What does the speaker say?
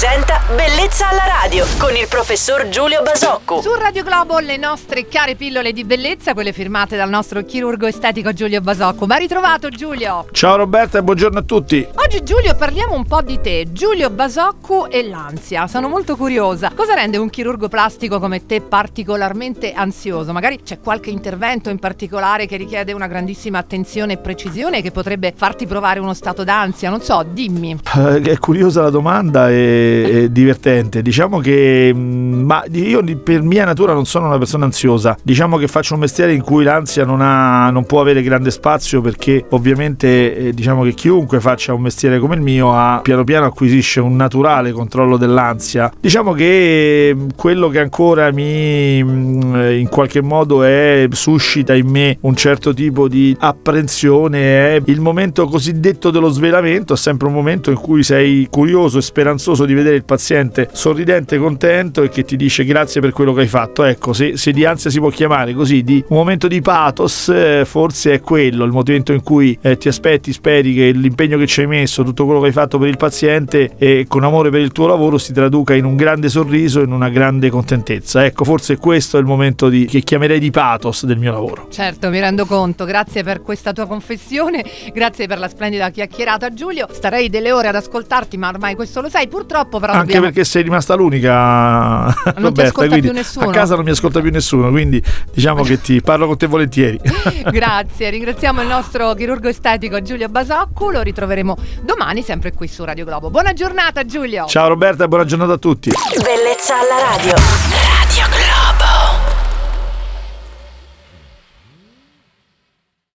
presenta Bellezza alla radio con il professor Giulio Basocco. Su Radio Globo le nostre care pillole di bellezza, quelle firmate dal nostro chirurgo estetico Giulio Basocco. Ma ritrovato Giulio! Ciao Roberta e buongiorno a tutti. Oggi Giulio parliamo un po' di te, Giulio Basocco e l'ansia. Sono molto curiosa. Cosa rende un chirurgo plastico come te particolarmente ansioso? Magari c'è qualche intervento in particolare che richiede una grandissima attenzione e precisione che potrebbe farti provare uno stato d'ansia? Non so, dimmi. Eh, È curiosa la domanda e, e divertente. Diciamo che mm, ma io per mia natura non sono una persona ansiosa. Diciamo che faccio un mestiere in cui l'ansia non, ha, non può avere grande spazio perché ovviamente eh, diciamo che chiunque faccia un mestiere come il mio ha, piano piano acquisisce un naturale controllo dell'ansia. Diciamo che mm, quello che ancora mi mm, eh, in qualche modo è, suscita in me un certo tipo di apprensione è il momento cosiddetto dello svelamento, è sempre un momento in cui sei curioso e speranzoso di vedere il paziente sorridente, contento e che ti dice grazie per quello che hai fatto. Ecco, se, se di ansia si può chiamare così, di un momento di pathos, eh, forse è quello, il momento in cui eh, ti aspetti, speri che l'impegno che ci hai messo, tutto quello che hai fatto per il paziente e con amore per il tuo lavoro si traduca in un grande sorriso, in una grande contentezza. Ecco, forse questo è il momento di, che chiamerei di pathos del mio lavoro. Certo, mi rendo conto. Grazie per questa tua confessione, grazie per la splendida chiacchierata Giulio. Starei delle ore ad ascoltarti, ma ormai questo lo sai. Purtroppo però Anche dobbiamo... perché sei rimasta l'unica, ti Roberta, ascolta quindi più nessuno. a casa non mi ascolta più nessuno, quindi diciamo che ti parlo con te volentieri. Grazie, ringraziamo il nostro chirurgo estetico Giulio Basocco, lo ritroveremo domani sempre qui su Radio Globo. Buona giornata Giulio! Ciao Roberta e buona giornata a tutti. Bellezza alla radio.